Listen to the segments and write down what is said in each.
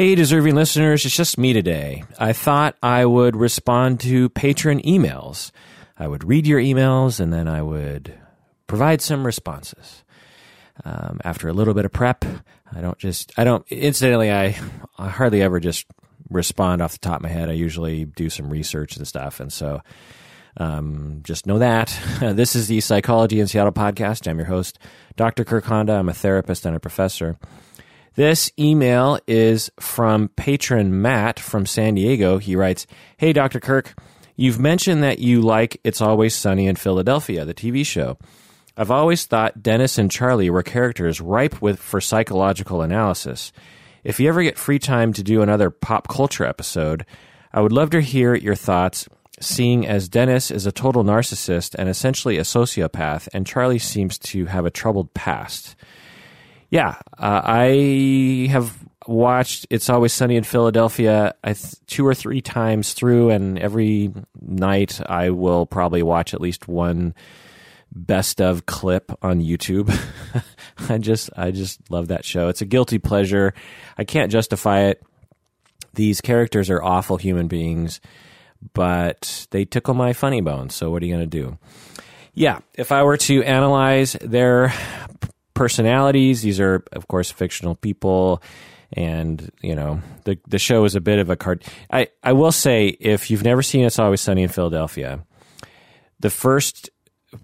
Hey, deserving listeners, it's just me today. I thought I would respond to patron emails. I would read your emails and then I would provide some responses. Um, after a little bit of prep, I don't just, I don't, incidentally, I, I hardly ever just respond off the top of my head. I usually do some research and stuff. And so, um, just know that. this is the Psychology in Seattle podcast. I'm your host, Dr. Kirk Honda. I'm a therapist and a professor. This email is from patron Matt from San Diego. He writes, Hey, Dr. Kirk, you've mentioned that you like It's Always Sunny in Philadelphia, the TV show. I've always thought Dennis and Charlie were characters ripe with for psychological analysis. If you ever get free time to do another pop culture episode, I would love to hear your thoughts, seeing as Dennis is a total narcissist and essentially a sociopath, and Charlie seems to have a troubled past. Yeah, uh, I have watched It's Always Sunny in Philadelphia th- two or three times through, and every night I will probably watch at least one best of clip on YouTube. I just I just love that show. It's a guilty pleasure. I can't justify it. These characters are awful human beings, but they tickle my funny bone. So what are you going to do? Yeah, if I were to analyze their personalities, these are of course fictional people and you know the the show is a bit of a card. I I will say if you've never seen It's Always Sunny in Philadelphia, the first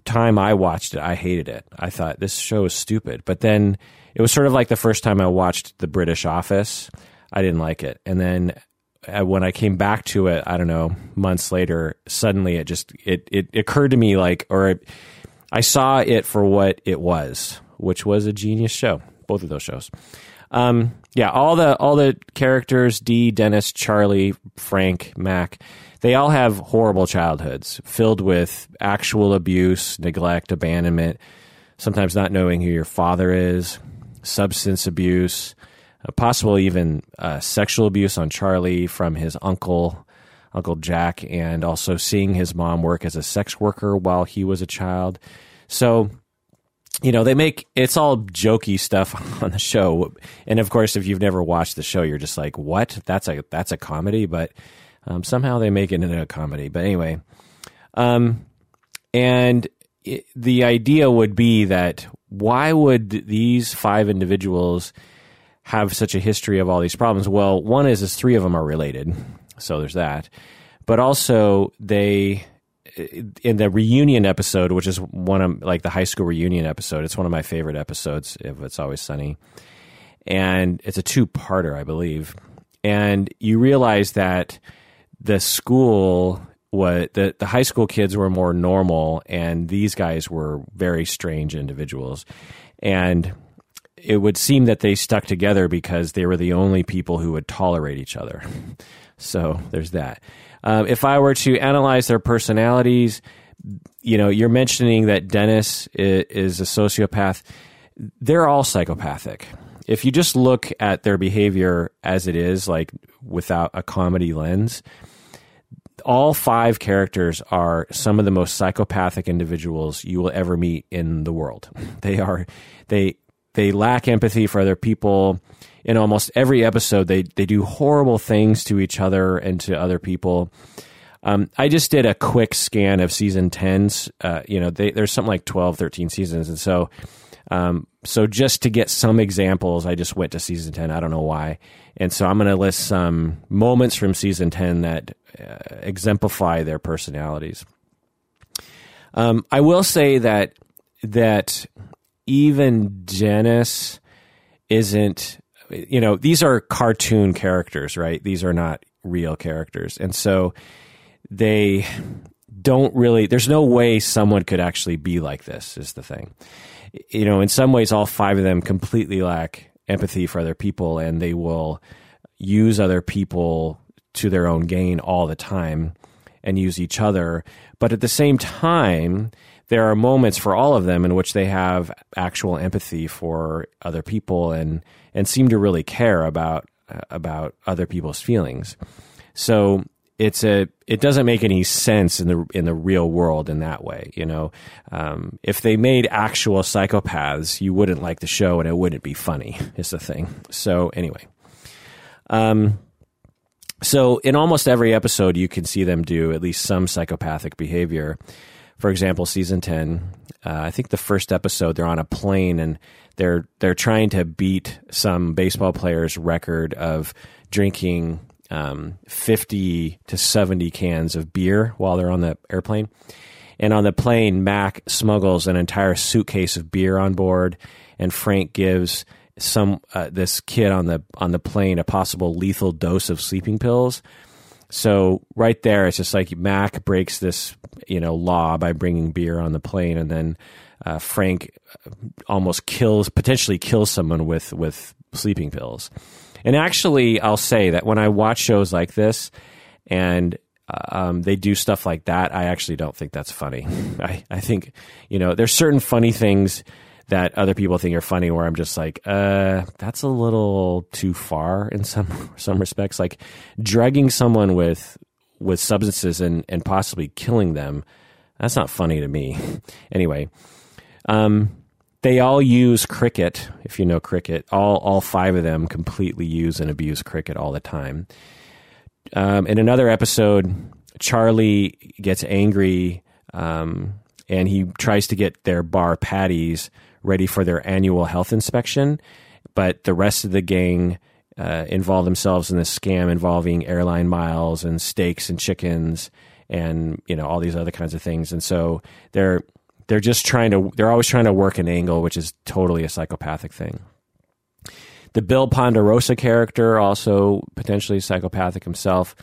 time I watched it, I hated it. I thought this show is stupid. But then it was sort of like the first time I watched The British Office. I didn't like it. And then uh, when I came back to it, I don't know, months later, suddenly it just it it occurred to me like or I saw it for what it was, which was a genius show. Both of those shows. Um, yeah, all the all the characters, Dee, Dennis, Charlie, Frank, Mac, they all have horrible childhoods filled with actual abuse, neglect, abandonment, sometimes not knowing who your father is, substance abuse, uh, possible even uh, sexual abuse on Charlie from his uncle, Uncle Jack, and also seeing his mom work as a sex worker while he was a child. So, you know, they make it's all jokey stuff on the show. And of course, if you've never watched the show, you're just like, "What? That's a that's a comedy?" But um, somehow they make it into a comedy. But anyway, um, and it, the idea would be that why would these five individuals have such a history of all these problems? Well, one is is three of them are related, so there's that. But also they in the reunion episode, which is one of like the high school reunion episode, it's one of my favorite episodes. If it's always sunny, and it's a two parter, I believe. And you realize that the school what the, the high school kids were more normal and these guys were very strange individuals and it would seem that they stuck together because they were the only people who would tolerate each other so there's that um, if i were to analyze their personalities you know you're mentioning that dennis is, is a sociopath they're all psychopathic if you just look at their behavior as it is like without a comedy lens all five characters are some of the most psychopathic individuals you will ever meet in the world. They are they they lack empathy for other people. In almost every episode, they they do horrible things to each other and to other people. Um, I just did a quick scan of season 10s. Uh, you know, they, there's something like 12, 13 seasons. And so, um, so just to get some examples, I just went to season 10. I don't know why. And so I'm going to list some moments from season 10 that uh, exemplify their personalities. Um, I will say that that even Dennis isn't. You know, these are cartoon characters, right? These are not real characters, and so they don't really. There's no way someone could actually be like this. Is the thing. You know, in some ways, all five of them completely lack empathy for other people, and they will use other people to their own gain all the time and use each other. But at the same time, there are moments for all of them in which they have actual empathy for other people and and seem to really care about uh, about other people's feelings. So it's a it doesn't make any sense in the in the real world in that way. You know, um, if they made actual psychopaths, you wouldn't like the show and it wouldn't be funny. Is the thing. So anyway. Um, so in almost every episode, you can see them do at least some psychopathic behavior. For example, season ten, uh, I think the first episode, they're on a plane and they're they're trying to beat some baseball player's record of drinking um, fifty to seventy cans of beer while they're on the airplane. And on the plane, Mac smuggles an entire suitcase of beer on board, and Frank gives some uh, this kid on the on the plane a possible lethal dose of sleeping pills. So right there, it's just like Mac breaks this you know law by bringing beer on the plane, and then uh, Frank uh, almost kills potentially kills someone with with sleeping pills. And actually, I'll say that when I watch shows like this, and uh, um, they do stuff like that, I actually don't think that's funny. I, I think you know there's certain funny things that other people think are funny where I'm just like, uh, that's a little too far in some some respects. Like drugging someone with with substances and, and possibly killing them, that's not funny to me. anyway, um, they all use cricket, if you know cricket. All all five of them completely use and abuse cricket all the time. Um, in another episode, Charlie gets angry um, and he tries to get their bar patties ready for their annual health inspection, but the rest of the gang uh, involve themselves in this scam involving airline miles and steaks and chickens and you know all these other kinds of things. And so they're they're just trying to they're always trying to work an angle, which is totally a psychopathic thing. The Bill Ponderosa character also potentially psychopathic himself.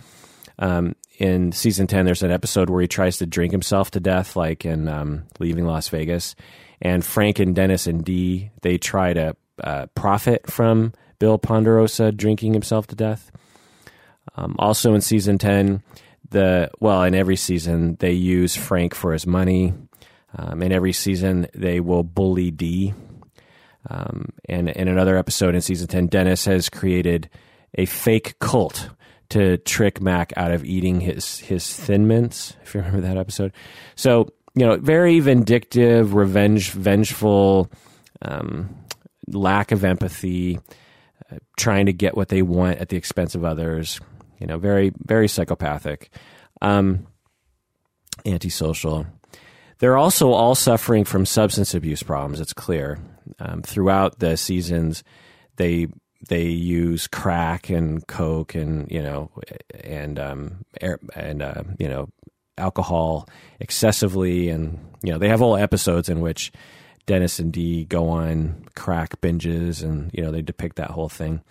Um, in season 10 there's an episode where he tries to drink himself to death like in um, leaving las vegas and Frank and Dennis and Dee they try to uh, profit from Bill Ponderosa drinking himself to death. Um, also in season ten, the well in every season they use Frank for his money. Um, in every season they will bully Dee. Um, and in another episode in season ten, Dennis has created a fake cult to trick Mac out of eating his his Thin Mints. If you remember that episode, so you know, very vindictive, revenge, vengeful, um, lack of empathy, uh, trying to get what they want at the expense of others. You know, very, very psychopathic, um, antisocial. They're also all suffering from substance abuse problems. It's clear um, throughout the seasons. They they use crack and coke and you know and um, air, and uh, you know alcohol excessively, and you know they have whole episodes in which Dennis and Dee go on crack binges, and you know they depict that whole thing.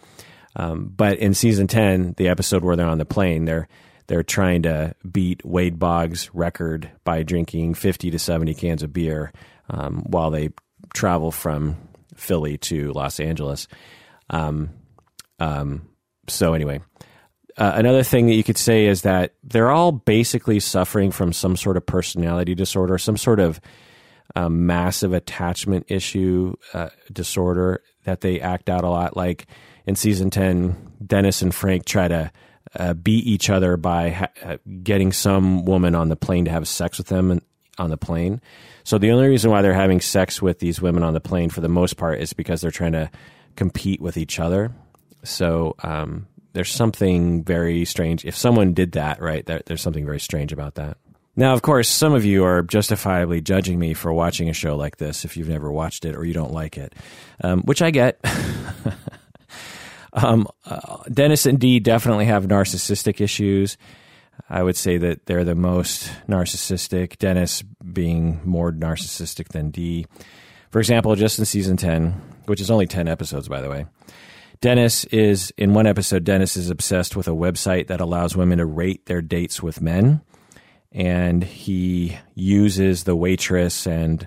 Um, but in season ten, the episode where they're on the plane, they're they're trying to beat Wade Boggs' record by drinking fifty to seventy cans of beer um, while they travel from Philly to Los Angeles. Um, um so anyway, uh, another thing that you could say is that they're all basically suffering from some sort of personality disorder, some sort of um, massive attachment issue uh, disorder that they act out a lot. Like in season 10, Dennis and Frank try to uh, beat each other by ha- uh, getting some woman on the plane to have sex with them on the plane. So the only reason why they're having sex with these women on the plane, for the most part, is because they're trying to compete with each other. So um, there's something very strange. If someone did that, right, there, there's something very strange about that. Now, of course, some of you are justifiably judging me for watching a show like this if you've never watched it or you don't like it, um, which I get. um, uh, Dennis and Dee definitely have narcissistic issues. I would say that they're the most narcissistic, Dennis being more narcissistic than Dee. For example, just in season 10, which is only 10 episodes, by the way, Dennis is, in one episode, Dennis is obsessed with a website that allows women to rate their dates with men. And he uses the waitress and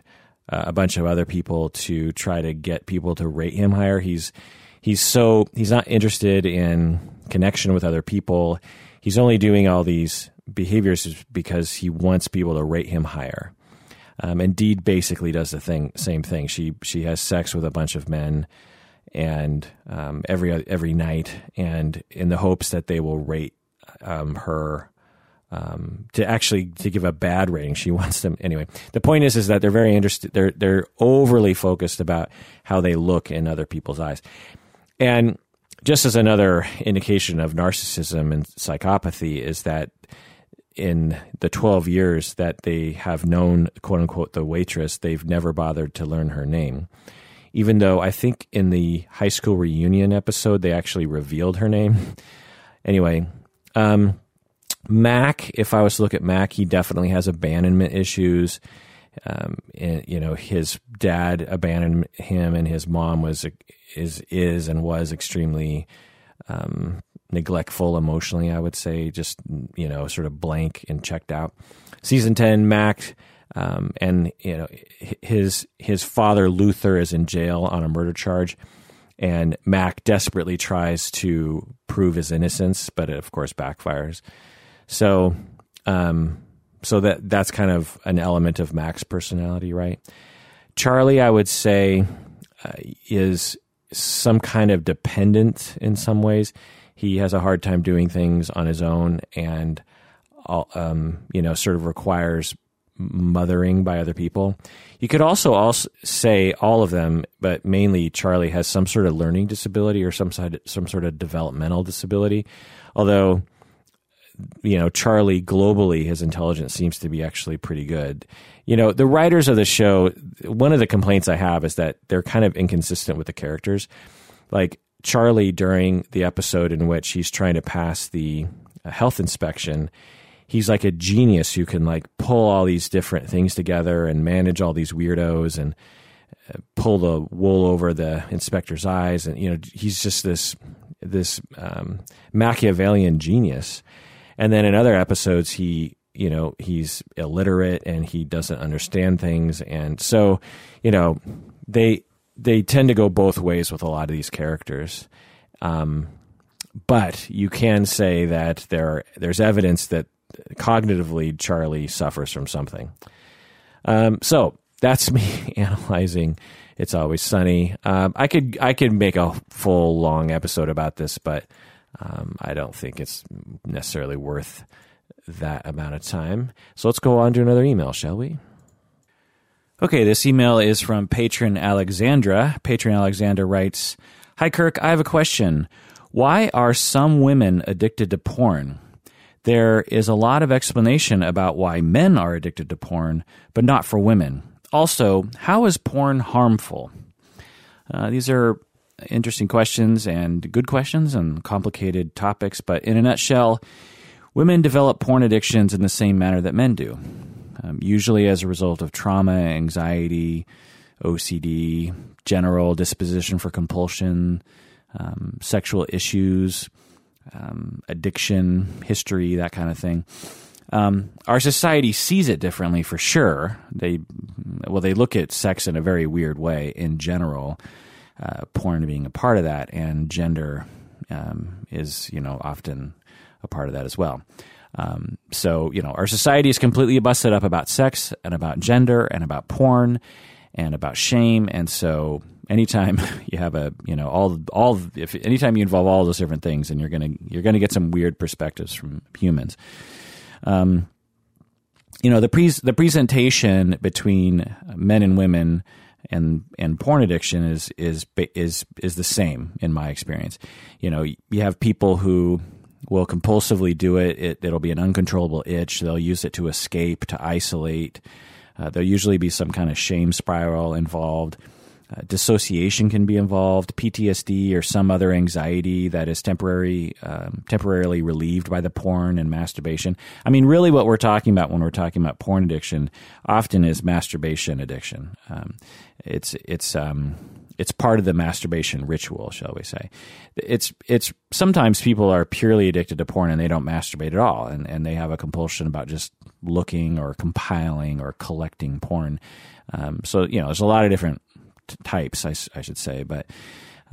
uh, a bunch of other people to try to get people to rate him higher. He's he's so he's not interested in connection with other people. He's only doing all these behaviors because he wants people to rate him higher. Um, and Dee basically does the thing, same thing. She she has sex with a bunch of men and um, every every night, and in the hopes that they will rate um, her um, to actually to give a bad rating. She wants them anyway. The point is, is that they're very interested. They're they're overly focused about how they look in other people's eyes, and just as another indication of narcissism and psychopathy is that in the 12 years that they have known, quote unquote, the waitress, they've never bothered to learn her name. Even though I think in the high school reunion episode, they actually revealed her name. anyway, um, Mac, if I was to look at Mac, he definitely has abandonment issues. Um, and, you know, his dad abandoned him, and his mom was is is and was extremely um, neglectful emotionally. I would say, just you know, sort of blank and checked out. Season ten, Mac. Um, and you know his his father Luther is in jail on a murder charge, and Mac desperately tries to prove his innocence, but it of course backfires. So, um, so that that's kind of an element of Mac's personality, right? Charlie, I would say, uh, is some kind of dependent in some ways. He has a hard time doing things on his own, and um, you know, sort of requires mothering by other people. You could also also say all of them, but mainly Charlie has some sort of learning disability or some side, some sort of developmental disability. Although, you know, Charlie globally, his intelligence seems to be actually pretty good. You know, the writers of the show, one of the complaints I have is that they're kind of inconsistent with the characters. Like Charlie during the episode in which he's trying to pass the uh, health inspection he's like a genius who can like pull all these different things together and manage all these weirdos and uh, pull the wool over the inspector's eyes. And you know he's just this this um, Machiavellian genius. And then in other episodes he you know he's illiterate and he doesn't understand things. And so you know they they tend to go both ways with a lot of these characters. Um, but you can say that there there's evidence that cognitively, Charlie suffers from something. Um, so that's me analyzing. It's always sunny. Um, I could I could make a full long episode about this, but um, I don't think it's necessarily worth that amount of time. So let's go on to another email, shall we? Okay, this email is from patron Alexandra. Patron Alexandra writes, "Hi Kirk, I have a question. Why are some women addicted to porn? There is a lot of explanation about why men are addicted to porn, but not for women. Also, how is porn harmful? Uh, these are interesting questions and good questions and complicated topics, but in a nutshell, women develop porn addictions in the same manner that men do, um, usually as a result of trauma, anxiety, OCD, general disposition for compulsion, um, sexual issues um, addiction, history, that kind of thing. Um, our society sees it differently for sure. They, well, they look at sex in a very weird way in general, uh, porn being a part of that, and gender um, is, you know, often a part of that as well. Um, so, you know, our society is completely busted up about sex and about gender and about porn and about shame. And so anytime you have a you know all all if anytime you involve all those different things and you're gonna you're gonna get some weird perspectives from humans. Um, you know the pre- the presentation between men and women and and porn addiction is is is is the same in my experience. You know you have people who will compulsively do it, it it'll be an uncontrollable itch. They'll use it to escape to isolate uh, there'll usually be some kind of shame spiral involved uh, dissociation can be involved, PTSD or some other anxiety that is temporary, um, temporarily relieved by the porn and masturbation. I mean, really, what we're talking about when we're talking about porn addiction often is masturbation addiction. Um, it's it's um, it's part of the masturbation ritual, shall we say? It's it's sometimes people are purely addicted to porn and they don't masturbate at all, and and they have a compulsion about just looking or compiling or collecting porn. Um, so you know, there's a lot of different types, I, I should say. But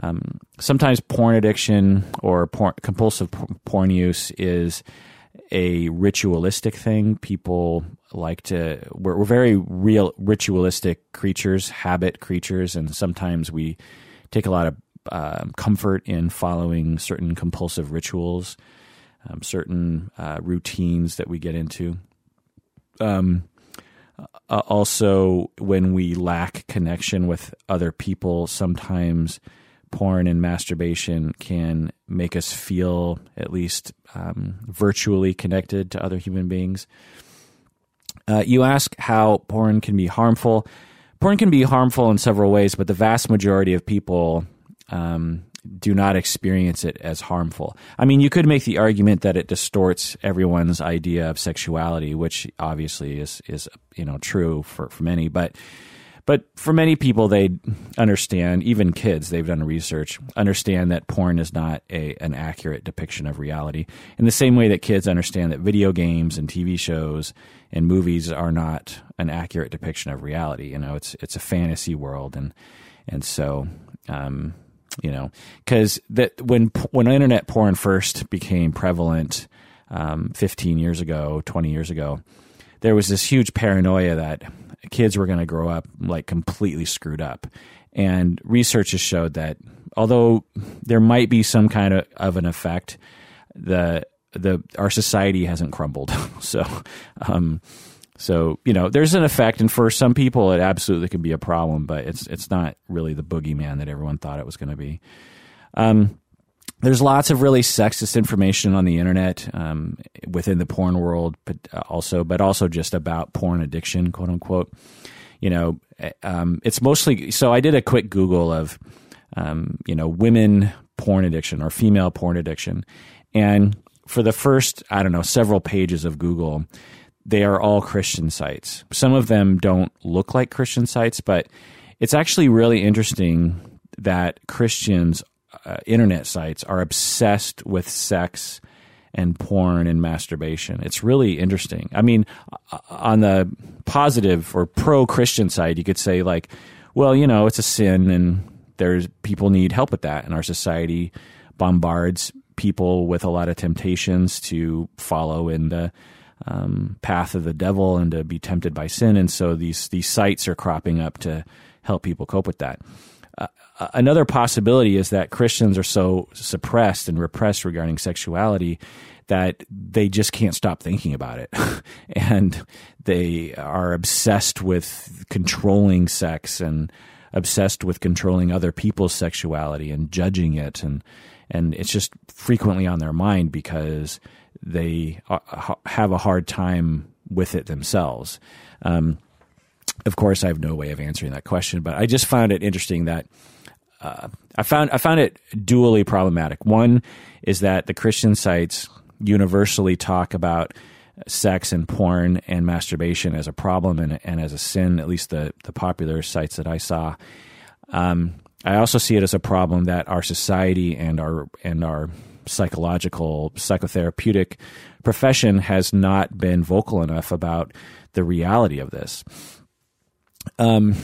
um, sometimes porn addiction or compulsive porn use is a ritualistic thing. People like to, we're, we're very real ritualistic creatures, habit creatures, and sometimes we take a lot of uh, comfort in following certain compulsive rituals, um, certain uh, routines that we get into. Um, uh, also, when we lack connection with other people, sometimes porn and masturbation can make us feel at least um, virtually connected to other human beings. Uh, you ask how porn can be harmful. Porn can be harmful in several ways, but the vast majority of people um, do not experience it as harmful. I mean, you could make the argument that it distorts everyone's idea of sexuality, which obviously is is you know true for for many, but but for many people, they understand, even kids, they've done research, understand that porn is not a, an accurate depiction of reality. In the same way that kids understand that video games and TV shows and movies are not an accurate depiction of reality. You know, it's it's a fantasy world, and and so um, you know, because that when when internet porn first became prevalent, um, 15 years ago, 20 years ago, there was this huge paranoia that kids were going to grow up like completely screwed up. And research has showed that although there might be some kind of, of an effect, the the our society hasn't crumbled. so, um, so you know, there's an effect, and for some people, it absolutely can be a problem, but it's it's not really the boogeyman that everyone thought it was going to be. Um, there's lots of really sexist information on the internet um, within the porn world, but also, but also just about porn addiction, quote unquote. You know, um, it's mostly. So I did a quick Google of, um, you know, women porn addiction or female porn addiction, and for the first, I don't know, several pages of Google, they are all Christian sites. Some of them don't look like Christian sites, but it's actually really interesting that Christians uh, internet sites are obsessed with sex and porn and masturbation. It's really interesting. I mean, uh, on the positive or pro Christian side, you could say like, well, you know, it's a sin and there's people need help with that, and our society bombards people with a lot of temptations to follow in the um, path of the devil and to be tempted by sin, and so these these sites are cropping up to help people cope with that. Another possibility is that Christians are so suppressed and repressed regarding sexuality that they just can't stop thinking about it. and they are obsessed with controlling sex and obsessed with controlling other people's sexuality and judging it. And and it's just frequently on their mind because they have a hard time with it themselves. Um, of course, I have no way of answering that question, but I just found it interesting that uh, I found I found it dually problematic. One is that the Christian sites universally talk about sex and porn and masturbation as a problem and, and as a sin. At least the the popular sites that I saw. Um, I also see it as a problem that our society and our and our psychological psychotherapeutic profession has not been vocal enough about the reality of this. Um,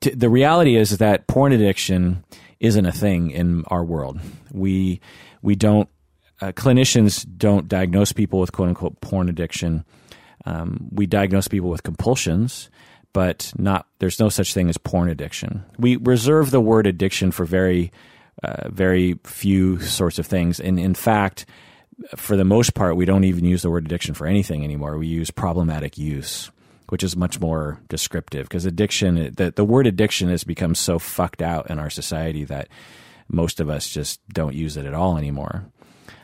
t- the reality is that porn addiction isn't a thing in our world. We we don't uh, clinicians don't diagnose people with quote unquote porn addiction. Um, we diagnose people with compulsions, but not there's no such thing as porn addiction. We reserve the word addiction for very uh, very few sorts of things, and in fact, for the most part, we don't even use the word addiction for anything anymore. We use problematic use which is much more descriptive because addiction, the, the word addiction has become so fucked out in our society that most of us just don't use it at all anymore.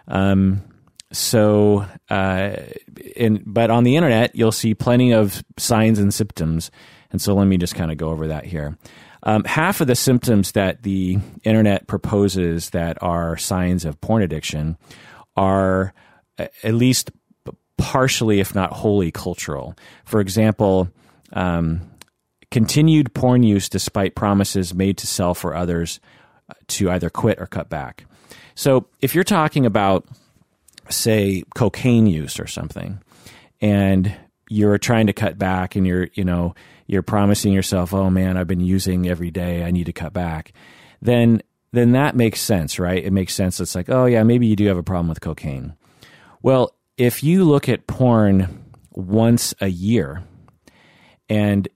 Um, so, uh, in, but on the internet, you'll see plenty of signs and symptoms. And so let me just kind of go over that here. Um, half of the symptoms that the internet proposes that are signs of porn addiction are at least partially, if not wholly, cultural. For example, um, continued porn use despite promises made to self or others to either quit or cut back. So if you're talking about, say, cocaine use or something, and you're trying to cut back and you're, you know, you're promising yourself, oh man, I've been using every day, I need to cut back, then then that makes sense, right? It makes sense. It's like, oh yeah, maybe you do have a problem with cocaine. Well, if you look at porn once a year and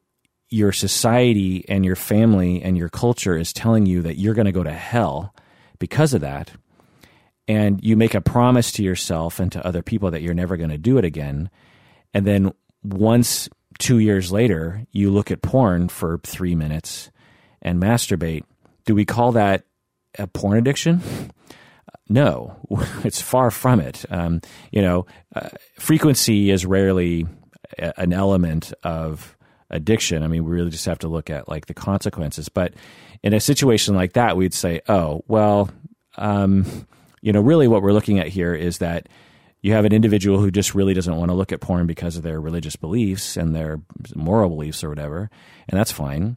your society and your family and your culture is telling you that you're going to go to hell because of that, and you make a promise to yourself and to other people that you're never going to do it again, and then once two years later you look at porn for three minutes and masturbate, do we call that a porn addiction? No, it's far from it. Um, you know, uh, frequency is rarely a, an element of addiction. I mean, we really just have to look at like the consequences. But in a situation like that, we'd say, oh, well, um, you know, really what we're looking at here is that you have an individual who just really doesn't want to look at porn because of their religious beliefs and their moral beliefs or whatever, and that's fine.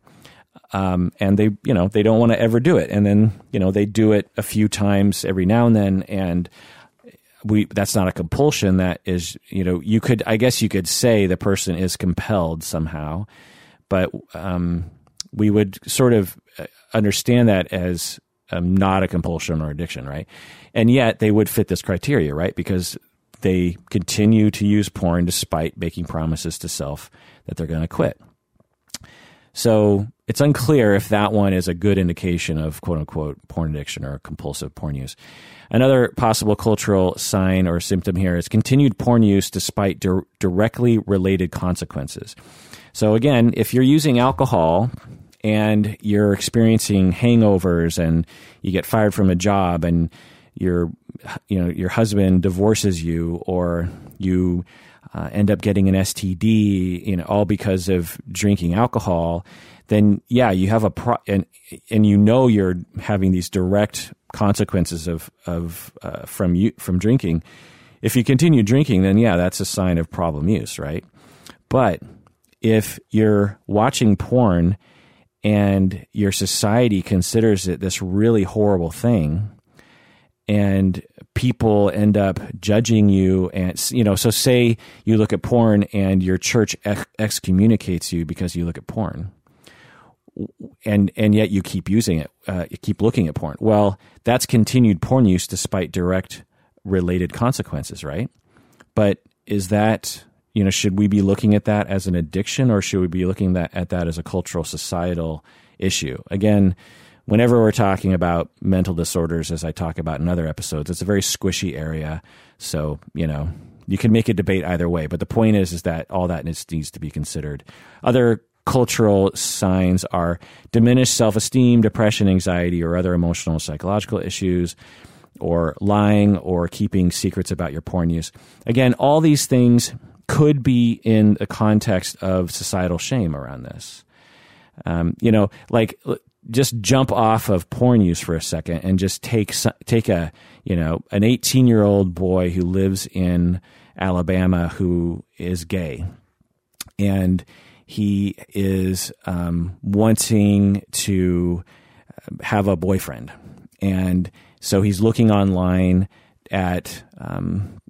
Um, and they, you know, they don't want to ever do it, and then you know they do it a few times every now and then, and we that's not a compulsion. That is, you know, you could, I guess, you could say the person is compelled somehow, but um, we would sort of uh, understand that as um, not a compulsion or addiction, right? And yet they would fit this criteria, right? Because they continue to use porn despite making promises to self that they're going to quit. So it's unclear if that one is a good indication of quote unquote porn addiction or compulsive porn use. Another possible cultural sign or symptom here is continued porn use despite di- directly related consequences. So again, if you're using alcohol and you're experiencing hangovers and you get fired from a job and your you know your husband divorces you or you uh, end up getting an STD, you know, all because of drinking alcohol, then yeah, you have a pro and and you know you're having these direct consequences of of uh, from you from drinking. If you continue drinking, then yeah, that's a sign of problem use, right? But if you're watching porn and your society considers it this really horrible thing and people end up judging you and you know so say you look at porn and your church ex- excommunicates you because you look at porn. And and yet you keep using it uh, you keep looking at porn. Well that's continued porn use despite direct related consequences right? But is that you know should we be looking at that as an addiction or should we be looking that, at that as a cultural societal issue? Again whenever we're talking about mental disorders, as I talk about in other episodes, it's a very squishy area. So, you know, you can make a debate either way. But the point is, is that all that needs, needs to be considered. Other cultural signs are diminished self esteem, depression, anxiety, or other emotional psychological issues, or lying or keeping secrets about your porn use. Again, all these things could be in the context of societal shame around this. Um, you know, like just jump off of porn use for a second and just take take a you know an 18 year old boy who lives in Alabama who is gay. And he is um, wanting to have a boyfriend. And so he's looking online at um,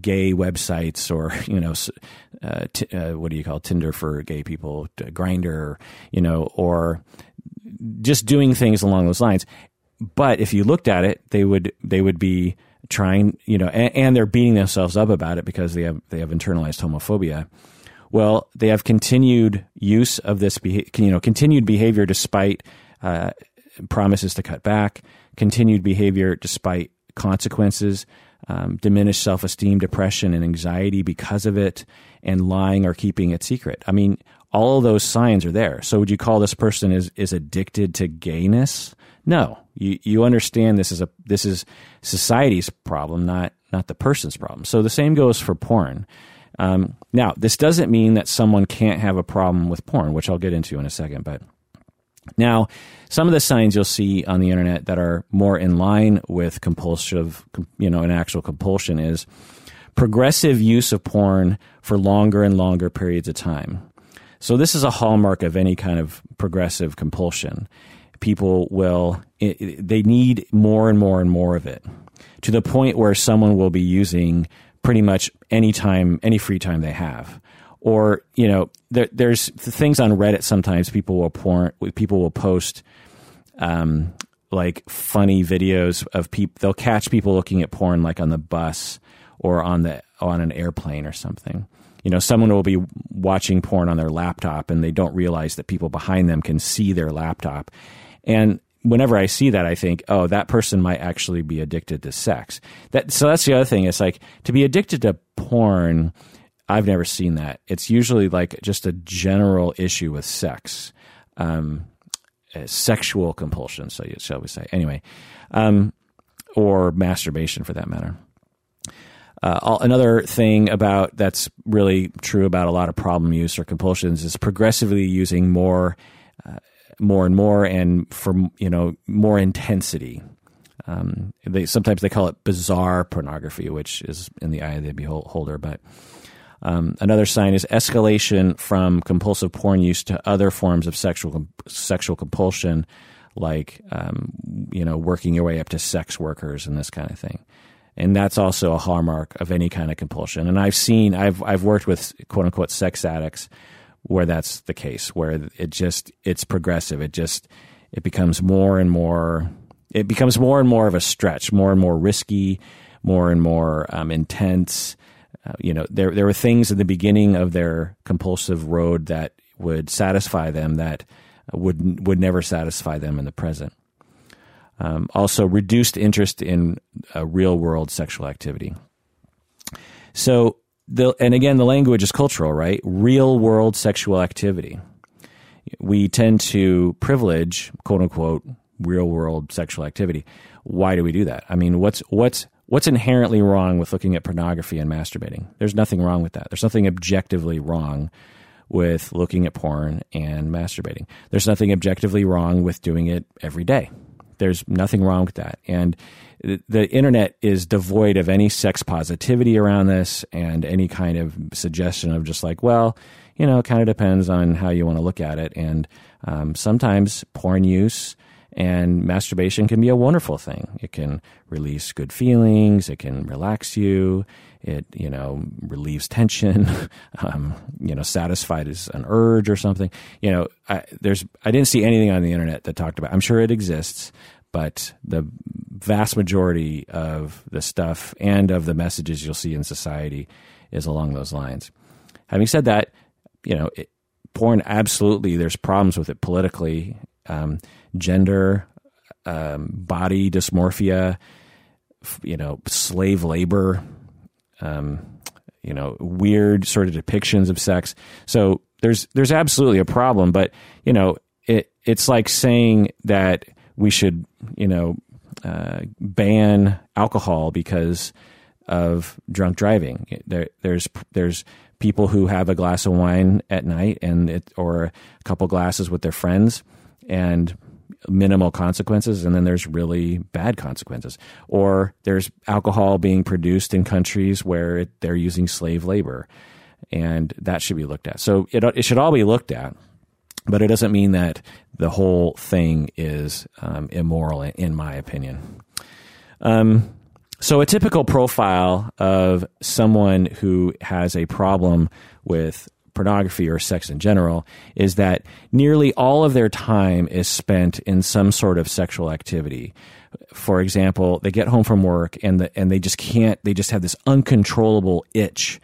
gay websites or you know uh, t- uh, what do you call Tinder for gay people, Grindr, you know, or just doing things along those lines. But if you looked at it, they would they would be trying, you know, and, and they're beating themselves up about it because they have they have internalized homophobia. Well, they have continued use of this, you know, continued behavior despite uh, promises to cut back, continued behavior despite consequences, um, diminished self esteem, depression, and anxiety because of it, and lying or keeping it secret. I mean, all those signs are there. So would you call this person is is addicted to gayness? No. You you understand this is a this is society's problem, not not the person's problem. So the same goes for porn. Um, now, this doesn't mean that someone can't have a problem with porn, which I'll get into in a second. But now, some of the signs you'll see on the internet that are more in line with compulsive, you know, an actual compulsion is progressive use of porn for longer and longer periods of time. So this is a hallmark of any kind of progressive compulsion. People will they need more and more and more of it to the point where someone will be using pretty much any time any free time they have or you know there, there's things on reddit sometimes people will porn people will post um, like funny videos of people they'll catch people looking at porn like on the bus or on the on an airplane or something you know, someone will be watching porn on their laptop and they don't realize that people behind them can see their laptop. And whenever I see that, I think, oh, that person might actually be addicted to sex. That so that's the other thing. It's like to be addicted to porn. I've never seen that. It's usually like just a general issue with sex. Um, uh, sexual compulsion, so shall we say? Anyway, um, or masturbation for that matter. Uh, another thing about that's really true about a lot of problem use or compulsions is progressively using more, uh, more and more, and for you know more intensity. Um, they sometimes they call it bizarre pornography, which is in the eye of the beholder. But um, another sign is escalation from compulsive porn use to other forms of sexual sexual compulsion, like um, you know working your way up to sex workers and this kind of thing and that's also a hallmark of any kind of compulsion. And I've seen, I've I've worked with quote unquote sex addicts where that's the case, where it just it's progressive. It just it becomes more and more. It becomes more and more of a stretch, more and more risky, more and more um, intense. Uh, you know, there there were things in the beginning of their compulsive road that would satisfy them that would would never satisfy them in the present. Um, also, reduced interest in uh, real world sexual activity. So, the, and again, the language is cultural, right? Real world sexual activity. We tend to privilege, quote unquote, real world sexual activity. Why do we do that? I mean, what's what's what's inherently wrong with looking at pornography and masturbating? There's nothing wrong with that. There's nothing objectively wrong with looking at porn and masturbating. There's nothing objectively wrong with doing it every day. There's nothing wrong with that. And the internet is devoid of any sex positivity around this and any kind of suggestion of just like, well, you know, it kind of depends on how you want to look at it. And um, sometimes porn use and masturbation can be a wonderful thing. It can release good feelings. It can relax you. It, you know, relieves tension. um, you know, satisfied as an urge or something. You know, I, there's I didn't see anything on the internet that talked about. I'm sure it exists, but the vast majority of the stuff and of the messages you'll see in society is along those lines. Having said that, you know, it, porn absolutely there's problems with it politically, um, gender, um, body dysmorphia, you know, slave labor, um, you know, weird sort of depictions of sex. So there's there's absolutely a problem, but you know, it it's like saying that we should, you know, uh, ban alcohol because of drunk driving. There, there's there's people who have a glass of wine at night and it, or a couple glasses with their friends and minimal consequences and then there's really bad consequences or there's alcohol being produced in countries where it, they're using slave labor and that should be looked at so it, it should all be looked at but it doesn't mean that the whole thing is um, immoral, in my opinion. Um, so, a typical profile of someone who has a problem with pornography or sex in general is that nearly all of their time is spent in some sort of sexual activity. For example, they get home from work and the, and they just can't. They just have this uncontrollable itch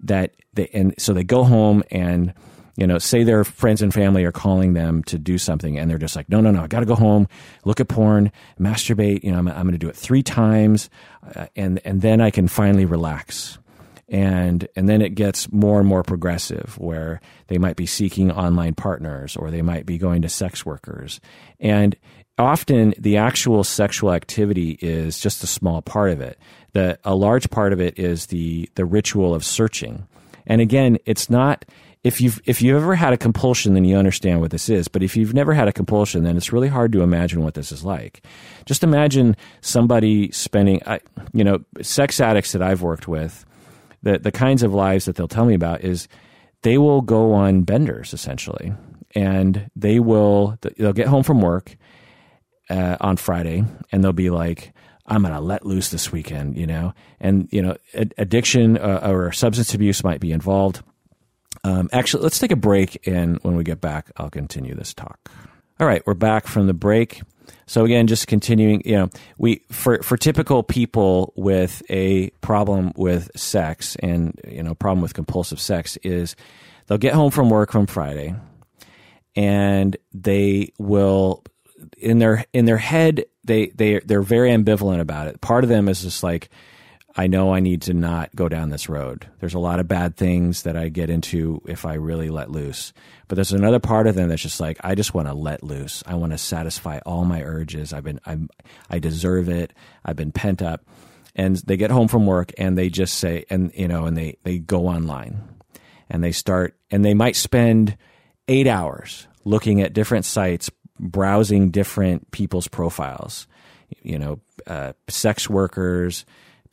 that they and so they go home and you know, say their friends and family are calling them to do something and they're just like, no, no, no, I got to go home, look at porn, masturbate. You know, I'm, I'm going to do it three times, uh, and and then I can finally relax. And and then it gets more and more progressive, where they might be seeking online partners or they might be going to sex workers, and often the actual sexual activity is just a small part of it. The a large part of it is the the ritual of searching. And again, it's not if you've if you've ever had a compulsion, then you understand what this is. But if you've never had a compulsion, then it's really hard to imagine what this is like. Just imagine somebody spending, you know, sex addicts that I've worked with. The the kinds of lives that they'll tell me about is they will go on benders essentially, and they will they'll get home from work uh, on Friday, and they'll be like. I'm going to let loose this weekend, you know, and you know, addiction uh, or substance abuse might be involved um, actually, let's take a break, and when we get back, I'll continue this talk. All right, we're back from the break. So again, just continuing, you know, we for for typical people with a problem with sex and you know problem with compulsive sex is they'll get home from work from Friday, and they will in their in their head they they they're very ambivalent about it. Part of them is just like I know I need to not go down this road. There's a lot of bad things that I get into if I really let loose. But there's another part of them that's just like I just want to let loose. I want to satisfy all my urges. I've been I'm I deserve it. I've been pent up. And they get home from work and they just say and you know and they they go online and they start and they might spend 8 hours looking at different sites browsing different people's profiles. You know, uh, sex workers,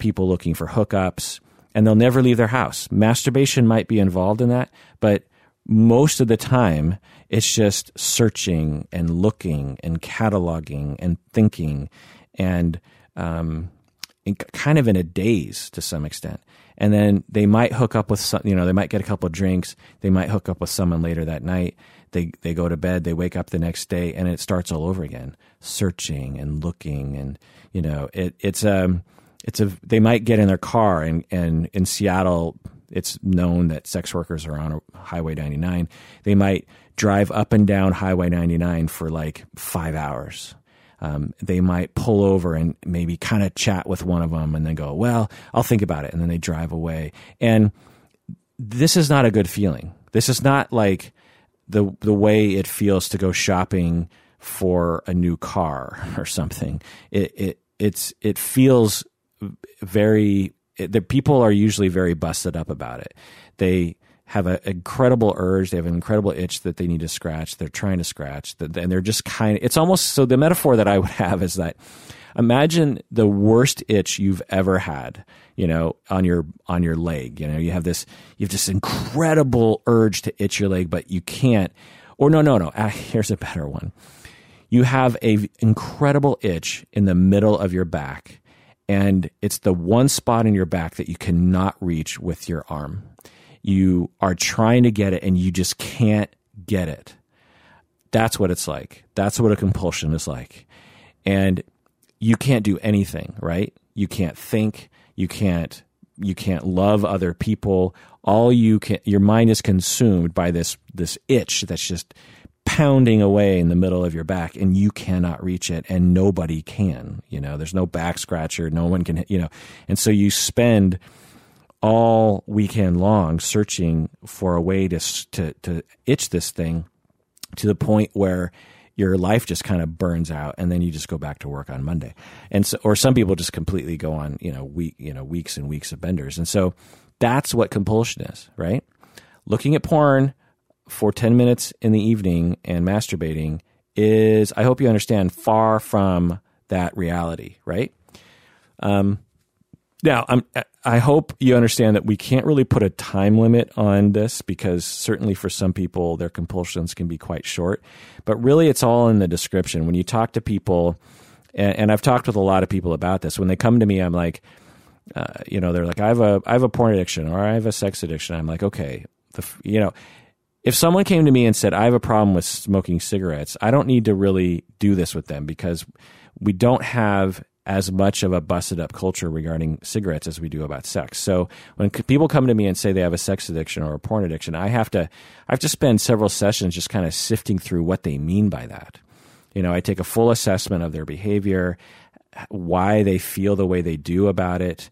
people looking for hookups, and they'll never leave their house. Masturbation might be involved in that, but most of the time it's just searching and looking and cataloging and thinking and um, in, kind of in a daze to some extent. And then they might hook up with some, you know, they might get a couple drinks. They might hook up with someone later that night. They they go to bed. They wake up the next day, and it starts all over again, searching and looking, and you know, it, it's um it's a they might get in their car and and in Seattle it's known that sex workers are on Highway 99. They might drive up and down Highway 99 for like five hours. Um, they might pull over and maybe kind of chat with one of them and then go, well, I'll think about it. And then they drive away. And this is not a good feeling. This is not like the, the way it feels to go shopping for a new car or something. It, it, it's, it feels very the people are usually very busted up about it. They have an incredible urge. They have an incredible itch that they need to scratch. They're trying to scratch, and they're just kind of. It's almost so. The metaphor that I would have is that imagine the worst itch you've ever had. You know, on your on your leg. You know, you have this you have this incredible urge to itch your leg, but you can't. Or no, no, no. Ah, here's a better one. You have a incredible itch in the middle of your back and it's the one spot in your back that you cannot reach with your arm. You are trying to get it and you just can't get it. That's what it's like. That's what a compulsion is like. And you can't do anything, right? You can't think, you can't you can't love other people. All you can your mind is consumed by this this itch that's just pounding away in the middle of your back and you cannot reach it and nobody can you know there's no back scratcher no one can you know and so you spend all weekend long searching for a way to to to itch this thing to the point where your life just kind of burns out and then you just go back to work on Monday. And so or some people just completely go on, you know, week, you know, weeks and weeks of benders. And so that's what compulsion is, right? Looking at porn, for 10 minutes in the evening and masturbating is, I hope you understand, far from that reality, right? Um, now, I'm, I hope you understand that we can't really put a time limit on this because certainly for some people, their compulsions can be quite short. But really, it's all in the description. When you talk to people, and, and I've talked with a lot of people about this, when they come to me, I'm like, uh, you know, they're like, I have a, I have a porn addiction or I have a sex addiction. I'm like, okay, the, you know, if someone came to me and said, I have a problem with smoking cigarettes, I don't need to really do this with them because we don't have as much of a busted up culture regarding cigarettes as we do about sex. So when people come to me and say they have a sex addiction or a porn addiction, I have to I have to spend several sessions just kind of sifting through what they mean by that. You know, I take a full assessment of their behavior, why they feel the way they do about it,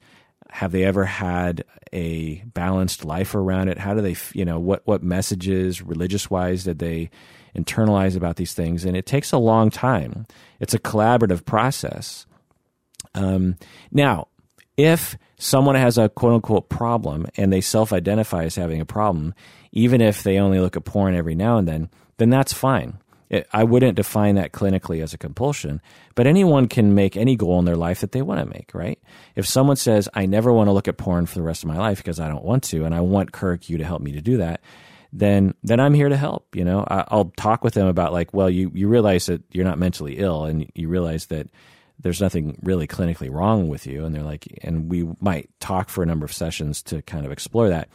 have they ever had a balanced life around it? How do they, you know, what what messages religious wise did they internalize about these things? And it takes a long time. It's a collaborative process. Um, now, if someone has a quote unquote problem and they self identify as having a problem, even if they only look at porn every now and then, then that's fine. It, I wouldn't define that clinically as a compulsion, but anyone can make any goal in their life that they want to make, right? If someone says, I never want to look at porn for the rest of my life because I don't want to, and I want Kirk, you to help me to do that, then then I'm here to help. You know, I, will talk with them about like, well, you you realize that you're not mentally ill, and you realize that there's nothing really clinically wrong with you, and they're like, and we might talk for a number of sessions to kind of explore that.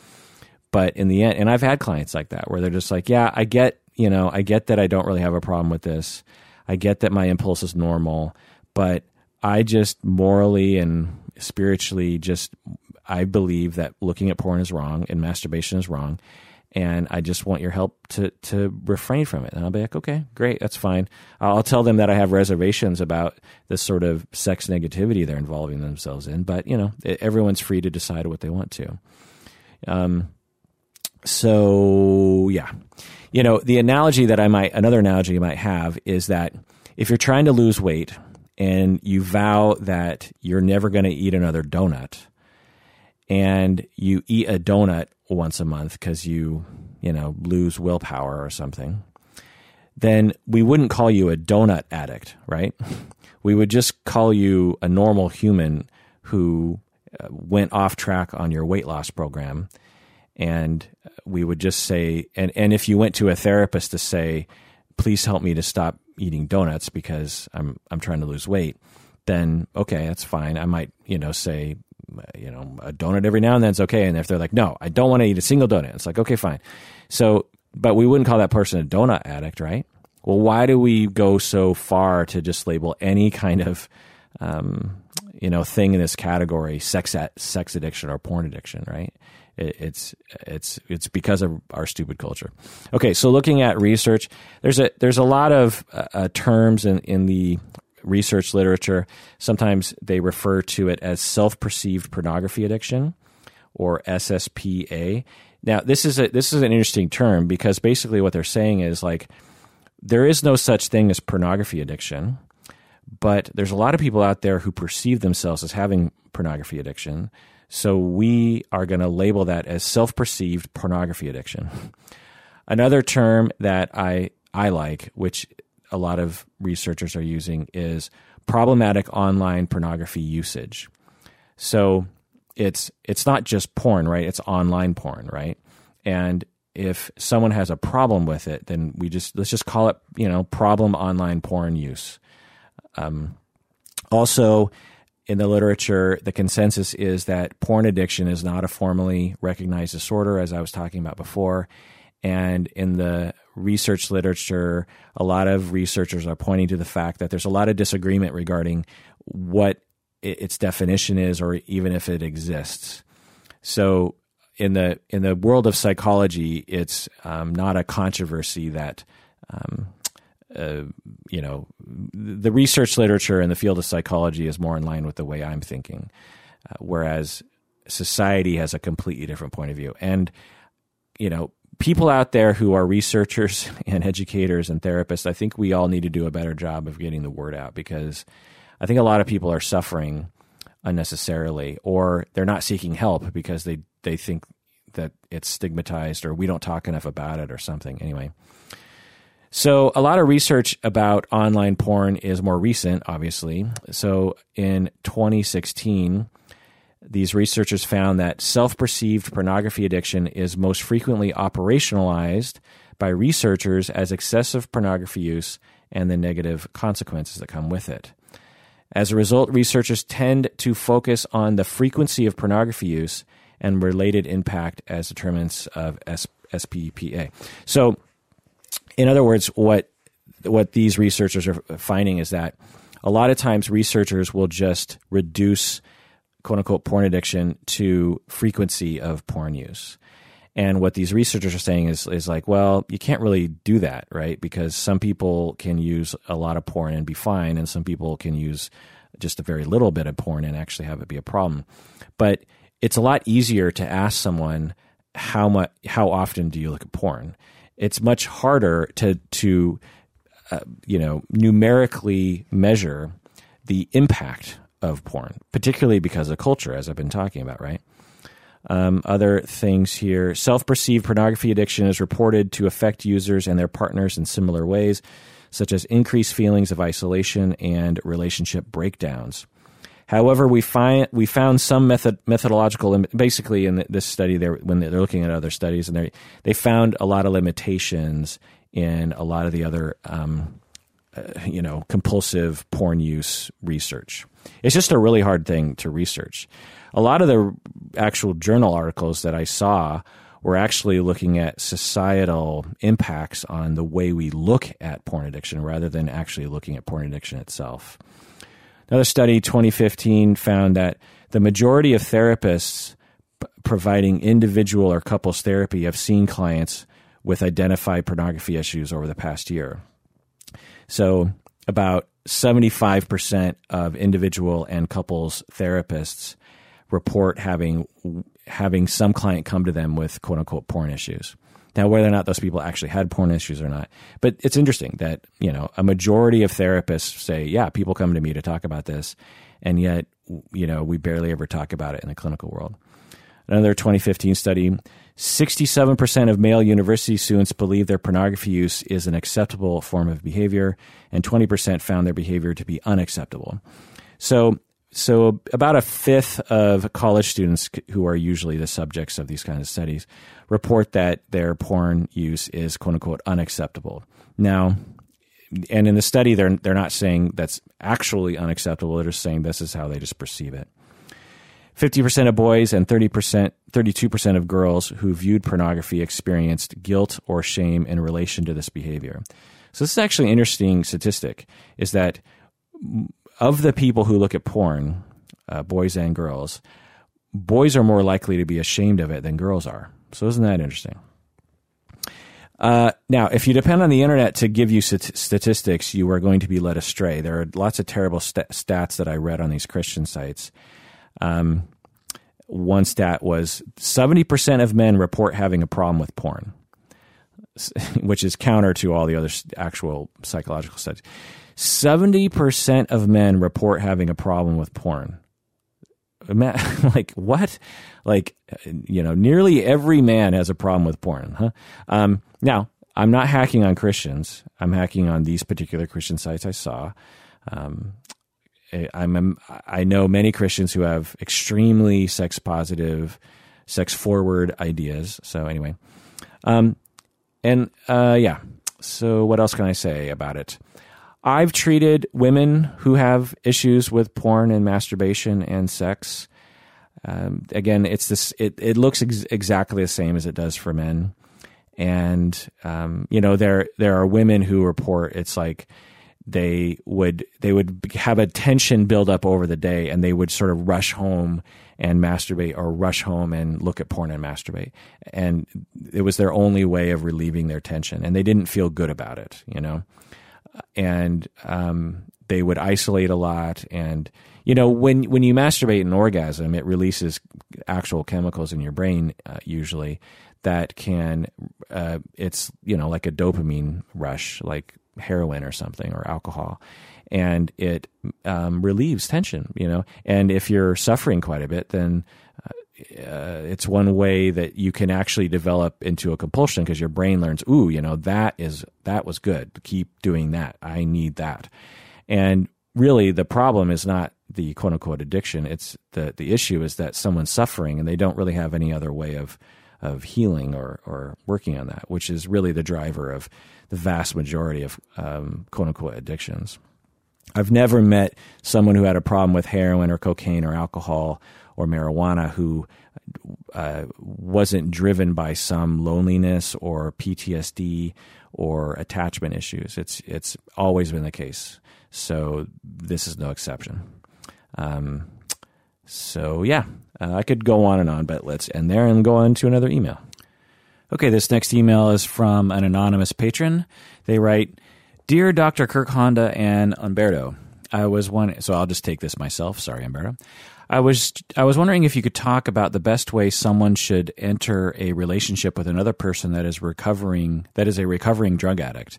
But in the end, and I've had clients like that where they're just like, yeah, I get you know, I get that I don't really have a problem with this. I get that my impulse is normal, but I just morally and spiritually just I believe that looking at porn is wrong and masturbation is wrong. and I just want your help to to refrain from it. And I'll be like, okay, great, that's fine. I'll tell them that I have reservations about this sort of sex negativity they're involving themselves in, but you know, everyone's free to decide what they want to. Um, so yeah, you know, the analogy that I might another analogy you might have is that if you're trying to lose weight and you vow that you're never going to eat another donut and you eat a donut once a month because you, you know, lose willpower or something, then we wouldn't call you a donut addict, right? We would just call you a normal human who uh, went off track on your weight loss program. And we would just say, and, and if you went to a therapist to say, please help me to stop eating donuts because I'm, I'm trying to lose weight, then okay, that's fine. I might, you know, say, you know, a donut every now and then is okay. And if they're like, no, I don't want to eat a single donut, it's like, okay, fine. So, but we wouldn't call that person a donut addict, right? Well, why do we go so far to just label any kind of, um, you know, thing in this category, sex sex addiction or porn addiction, right? It, it's it's it's because of our stupid culture. Okay, so looking at research, there's a there's a lot of uh, uh terms in in the research literature, sometimes they refer to it as self perceived pornography addiction or SSPA. Now, this is a, this is an interesting term because basically what they're saying is like there is no such thing as pornography addiction, but there's a lot of people out there who perceive themselves as having pornography addiction. So we are going to label that as self perceived pornography addiction. Another term that I I like, which a lot of researchers are using is problematic online pornography usage. So it's it's not just porn, right? It's online porn, right? And if someone has a problem with it, then we just let's just call it you know problem online porn use. Um, also, in the literature, the consensus is that porn addiction is not a formally recognized disorder, as I was talking about before. And in the research literature, a lot of researchers are pointing to the fact that there's a lot of disagreement regarding what its definition is or even if it exists. So in the in the world of psychology, it's um, not a controversy that um, uh, you know the research literature in the field of psychology is more in line with the way I'm thinking, uh, whereas society has a completely different point of view. And you know, people out there who are researchers and educators and therapists, I think we all need to do a better job of getting the word out because I think a lot of people are suffering unnecessarily or they're not seeking help because they, they think that it's stigmatized or we don't talk enough about it or something. Anyway. So, a lot of research about online porn is more recent, obviously. So, in 2016, these researchers found that self perceived pornography addiction is most frequently operationalized by researchers as excessive pornography use and the negative consequences that come with it. As a result, researchers tend to focus on the frequency of pornography use and related impact as determinants of S- SPPA. So, in other words, what what these researchers are finding is that a lot of times researchers will just reduce quote unquote porn addiction to frequency of porn use. And what these researchers are saying is is like, well, you can't really do that, right? Because some people can use a lot of porn and be fine, and some people can use just a very little bit of porn and actually have it be a problem. But it's a lot easier to ask someone how much, how often do you look at porn? It's much harder to to uh, you know numerically measure the impact of porn, particularly because of culture, as I've been talking about, right? Um, other things here self perceived pornography addiction is reported to affect users and their partners in similar ways, such as increased feelings of isolation and relationship breakdowns. However, we find we found some method methodological basically in this study there when they're looking at other studies and they they found a lot of limitations in a lot of the other um, uh, you know compulsive porn use research. It's just a really hard thing to research. A lot of the actual journal articles that I saw were actually looking at societal impacts on the way we look at porn addiction rather than actually looking at porn addiction itself. Another study, 2015, found that the majority of therapists providing individual or couples therapy, I've seen clients with identified pornography issues over the past year. So, about 75% of individual and couples therapists report having having some client come to them with quote unquote porn issues. Now, whether or not those people actually had porn issues or not, but it's interesting that you know a majority of therapists say, "Yeah, people come to me to talk about this," and yet you know we barely ever talk about it in the clinical world. Another 2015 study 67% of male university students believe their pornography use is an acceptable form of behavior, and 20% found their behavior to be unacceptable. So, so about a fifth of college students who are usually the subjects of these kinds of studies report that their porn use is quote unquote unacceptable. Now, and in the study, they're they're not saying that's actually unacceptable. They're just saying this is how they just perceive it. 50% of boys and 30%, 32% of girls who viewed pornography experienced guilt or shame in relation to this behavior. So this is actually an interesting statistic is that of the people who look at porn, uh, boys and girls, boys are more likely to be ashamed of it than girls are. So isn't that interesting? Uh, now, if you depend on the internet to give you st- statistics, you are going to be led astray. There are lots of terrible st- stats that I read on these Christian sites um, one stat was 70% of men report having a problem with porn, which is counter to all the other actual psychological studies. 70% of men report having a problem with porn. like what? Like you know, nearly every man has a problem with porn, huh? Um, now, I'm not hacking on Christians. I'm hacking on these particular Christian sites I saw. Um, I'm I know many Christians who have extremely sex positive, sex forward ideas. So anyway, um, and uh, yeah. So what else can I say about it? I've treated women who have issues with porn and masturbation and sex. Um, again, it's this. It it looks ex- exactly the same as it does for men, and um, you know there there are women who report it's like they would they would have a tension build up over the day and they would sort of rush home and masturbate or rush home and look at porn and masturbate and it was their only way of relieving their tension and they didn't feel good about it you know and um, they would isolate a lot. And you know when when you masturbate an orgasm it releases actual chemicals in your brain uh, usually that can uh, it's you know like a dopamine rush like heroin or something or alcohol. And it um, relieves tension you know? And if you're suffering quite a bit then uh, it's one way that you can actually develop into a compulsion because your brain learns ooh you know that is that was good. Keep doing that. I need that. And really the problem is not the quote unquote addiction. It's the the issue is that someone's suffering and they don't really have any other way of of healing or or working on that which is really the driver of the vast majority of um, quote unquote addictions. I've never met someone who had a problem with heroin or cocaine or alcohol or marijuana who uh, wasn't driven by some loneliness or PTSD or attachment issues. It's it's always been the case. So this is no exception. Um, so yeah, uh, I could go on and on, but let's end there and go on to another email. Okay, this next email is from an anonymous patron. They write, "Dear Dr. Kirk Honda and Umberto, I was one. So I'll just take this myself. Sorry, Umberto. I was I was wondering if you could talk about the best way someone should enter a relationship with another person that is recovering that is a recovering drug addict.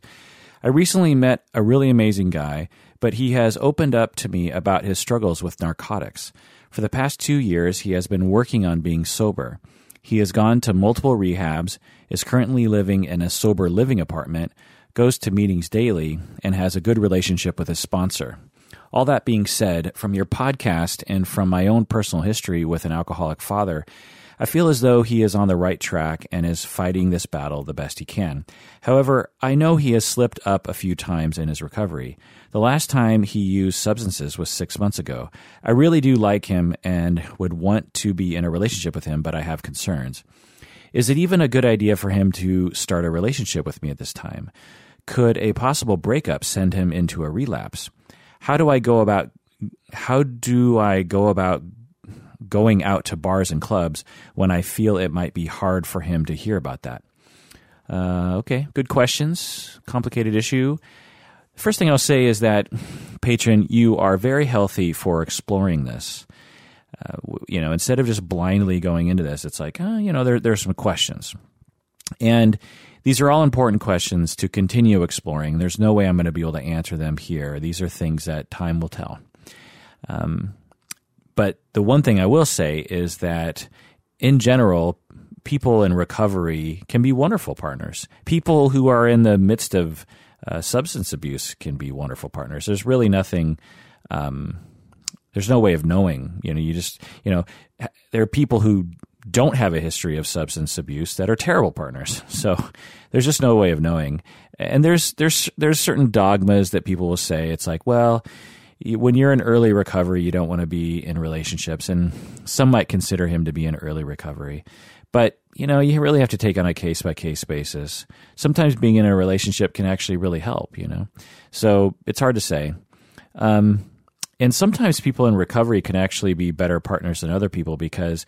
I recently met a really amazing guy, but he has opened up to me about his struggles with narcotics. For the past 2 years, he has been working on being sober. He has gone to multiple rehabs, is currently living in a sober living apartment, goes to meetings daily, and has a good relationship with his sponsor. All that being said, from your podcast and from my own personal history with an alcoholic father, I feel as though he is on the right track and is fighting this battle the best he can. However, I know he has slipped up a few times in his recovery. The last time he used substances was six months ago. I really do like him and would want to be in a relationship with him, but I have concerns. Is it even a good idea for him to start a relationship with me at this time? Could a possible breakup send him into a relapse? How do I go about how do I go about going out to bars and clubs when I feel it might be hard for him to hear about that? Uh, okay, good questions. Complicated issue. First thing I'll say is that, patron, you are very healthy for exploring this. Uh, you know, instead of just blindly going into this, it's like, oh, you know, there there's some questions, and these are all important questions to continue exploring. There's no way I'm going to be able to answer them here. These are things that time will tell. Um, but the one thing I will say is that, in general, people in recovery can be wonderful partners. People who are in the midst of uh, substance abuse can be wonderful partners. There's really nothing. Um, there's no way of knowing. You know, you just you know, there are people who don't have a history of substance abuse that are terrible partners. So there's just no way of knowing. And there's there's there's certain dogmas that people will say. It's like, well, when you're in early recovery, you don't want to be in relationships, and some might consider him to be in early recovery. But you know, you really have to take on a case by case basis. Sometimes being in a relationship can actually really help. You know, so it's hard to say. Um, and sometimes people in recovery can actually be better partners than other people because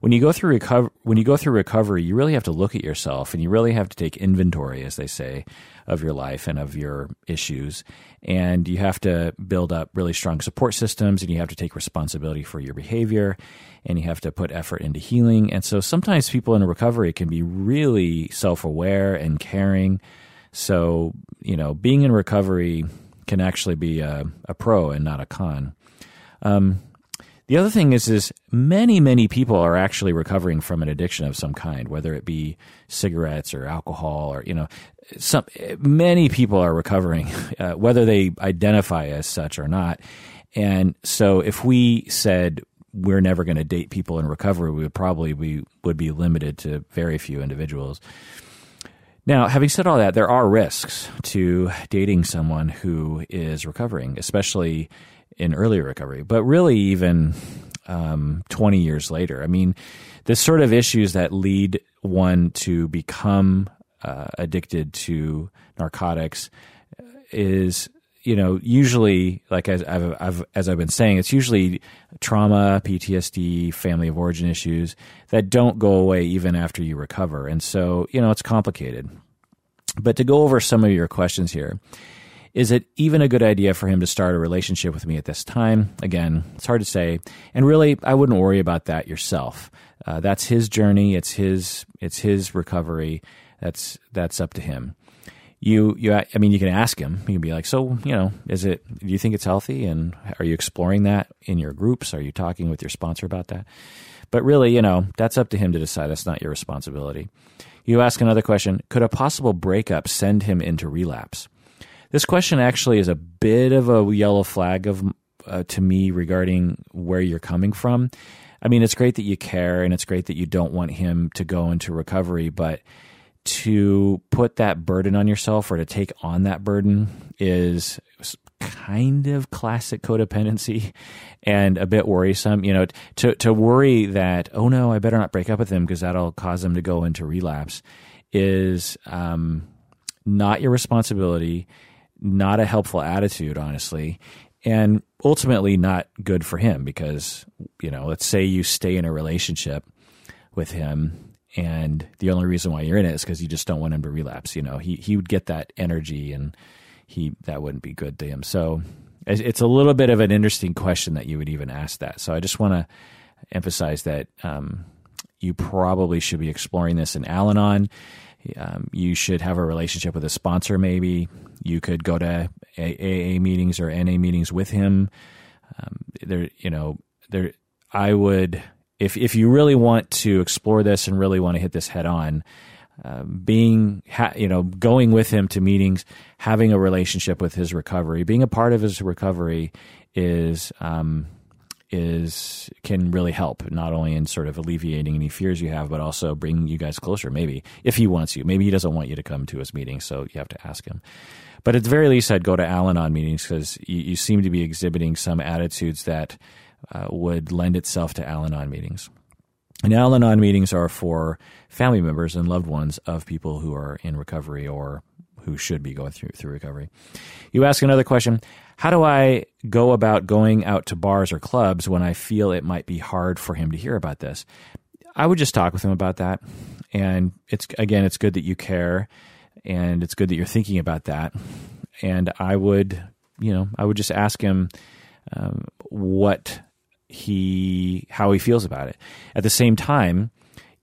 when you go through recover when you go through recovery, you really have to look at yourself and you really have to take inventory, as they say, of your life and of your issues. And you have to build up really strong support systems and you have to take responsibility for your behavior and you have to put effort into healing. And so sometimes people in recovery can be really self aware and caring. So, you know, being in recovery can actually be a, a pro and not a con. Um, the other thing is, is many, many people are actually recovering from an addiction of some kind, whether it be cigarettes or alcohol or, you know, some, many people are recovering, uh, whether they identify as such or not. And so if we said we're never going to date people in recovery, we would probably be, would be limited to very few individuals. Now, having said all that, there are risks to dating someone who is recovering, especially in early recovery, but really even um, 20 years later. I mean, the sort of issues that lead one to become uh, addicted to narcotics is you know usually like as I've, I've, as I've been saying it's usually trauma PTSD family of origin issues that don't go away even after you recover and so you know it's complicated but to go over some of your questions here is it even a good idea for him to start a relationship with me at this time? Again, it's hard to say. And really, I wouldn't worry about that yourself. Uh, that's his journey. It's his. It's his recovery. That's that's up to him. You you. I mean, you can ask him. You can be like, so you know, is it? Do you think it's healthy? And are you exploring that in your groups? Are you talking with your sponsor about that? But really, you know, that's up to him to decide. That's not your responsibility. You ask another question: Could a possible breakup send him into relapse? This question actually is a bit of a yellow flag of uh, to me regarding where you're coming from. I mean, it's great that you care and it's great that you don't want him to go into recovery, but to put that burden on yourself or to take on that burden is kind of classic codependency and a bit worrisome. You know, to to worry that oh no, I better not break up with him because that'll cause him to go into relapse is um, not your responsibility not a helpful attitude, honestly, and ultimately not good for him because, you know, let's say you stay in a relationship with him and the only reason why you're in it is because you just don't want him to relapse. You know, he, he would get that energy and he, that wouldn't be good to him. So it's a little bit of an interesting question that you would even ask that. So I just want to emphasize that, um, you probably should be exploring this in Al Anon. Um, you should have a relationship with a sponsor, maybe. You could go to AA meetings or NA meetings with him. Um, there, you know, there. I would, if if you really want to explore this and really want to hit this head on, uh, being, ha- you know, going with him to meetings, having a relationship with his recovery, being a part of his recovery is. Um, is can really help not only in sort of alleviating any fears you have, but also bringing you guys closer. Maybe if he wants you, maybe he doesn't want you to come to his meetings, so you have to ask him. But at the very least, I'd go to Al-Anon meetings because you, you, seem to be exhibiting some attitudes that uh, would lend itself to Al-Anon meetings. And Al-Anon meetings are for family members and loved ones of people who are in recovery or who should be going through through recovery. You ask another question: How do I go about going out to bars or clubs when I feel it might be hard for him to hear about this? I would just talk with him about that, and it's again, it's good that you care, and it's good that you're thinking about that. And I would, you know, I would just ask him um, what he how he feels about it. At the same time,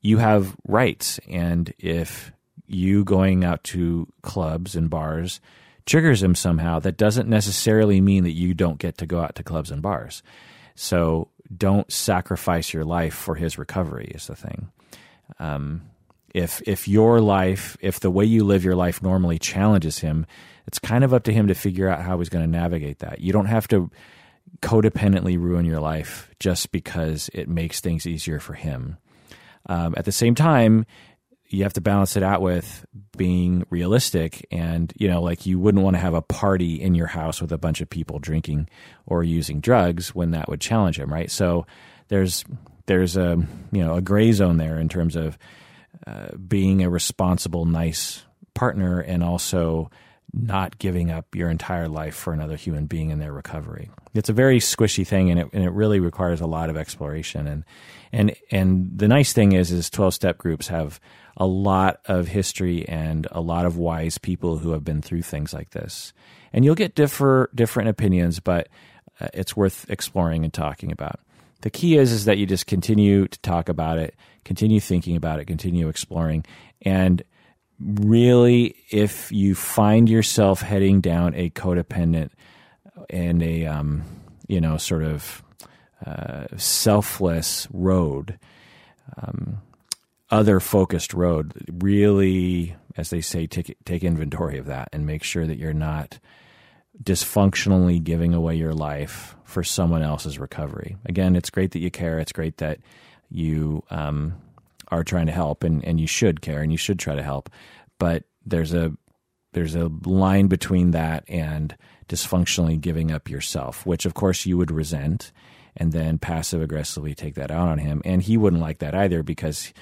you have rights, and if you going out to clubs and bars triggers him somehow, that doesn't necessarily mean that you don't get to go out to clubs and bars. So don't sacrifice your life for his recovery is the thing. Um, if if your life, if the way you live your life normally challenges him, it's kind of up to him to figure out how he's going to navigate that. You don't have to codependently ruin your life just because it makes things easier for him. Um, at the same time, you have to balance it out with being realistic and you know like you wouldn't want to have a party in your house with a bunch of people drinking or using drugs when that would challenge him right so there's there's a you know a gray zone there in terms of uh, being a responsible nice partner and also not giving up your entire life for another human being in their recovery. It's a very squishy thing, and it and it really requires a lot of exploration. and and And the nice thing is, is twelve step groups have a lot of history and a lot of wise people who have been through things like this. And you'll get differ different opinions, but uh, it's worth exploring and talking about. The key is is that you just continue to talk about it, continue thinking about it, continue exploring, and really, if you find yourself heading down a codependent and a um, you know sort of uh, selfless road, um, other focused road, really, as they say, take take inventory of that and make sure that you're not dysfunctionally giving away your life for someone else's recovery. Again, it's great that you care. It's great that you um, are trying to help and, and you should care and you should try to help. But there's a there's a line between that and dysfunctionally giving up yourself, which of course you would resent and then passive aggressively take that out on him. And he wouldn't like that either because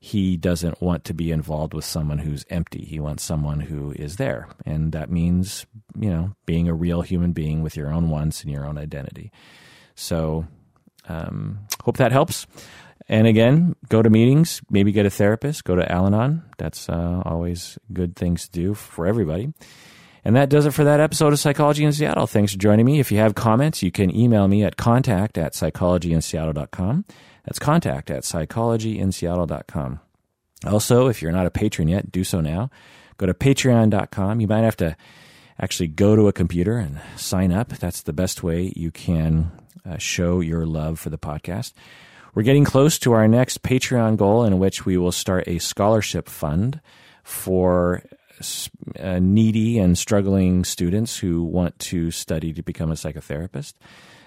he doesn't want to be involved with someone who's empty. He wants someone who is there. And that means, you know, being a real human being with your own wants and your own identity. So, um, hope that helps. And again, go to meetings, maybe get a therapist, go to Al Anon. That's uh, always good things to do for everybody. And that does it for that episode of Psychology in Seattle. Thanks for joining me. If you have comments, you can email me at contact at psychologyinseattle.com. That's contact at psychologyinseattle.com. Also, if you're not a patron yet, do so now. Go to patreon.com. You might have to actually go to a computer and sign up. That's the best way you can uh, show your love for the podcast. We're getting close to our next Patreon goal, in which we will start a scholarship fund for uh, needy and struggling students who want to study to become a psychotherapist.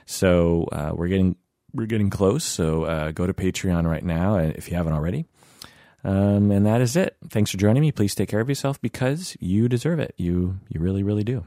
So uh, we're getting we're getting close. So uh, go to Patreon right now uh, if you haven't already. Um, and that is it. Thanks for joining me. Please take care of yourself because you deserve it. You you really really do.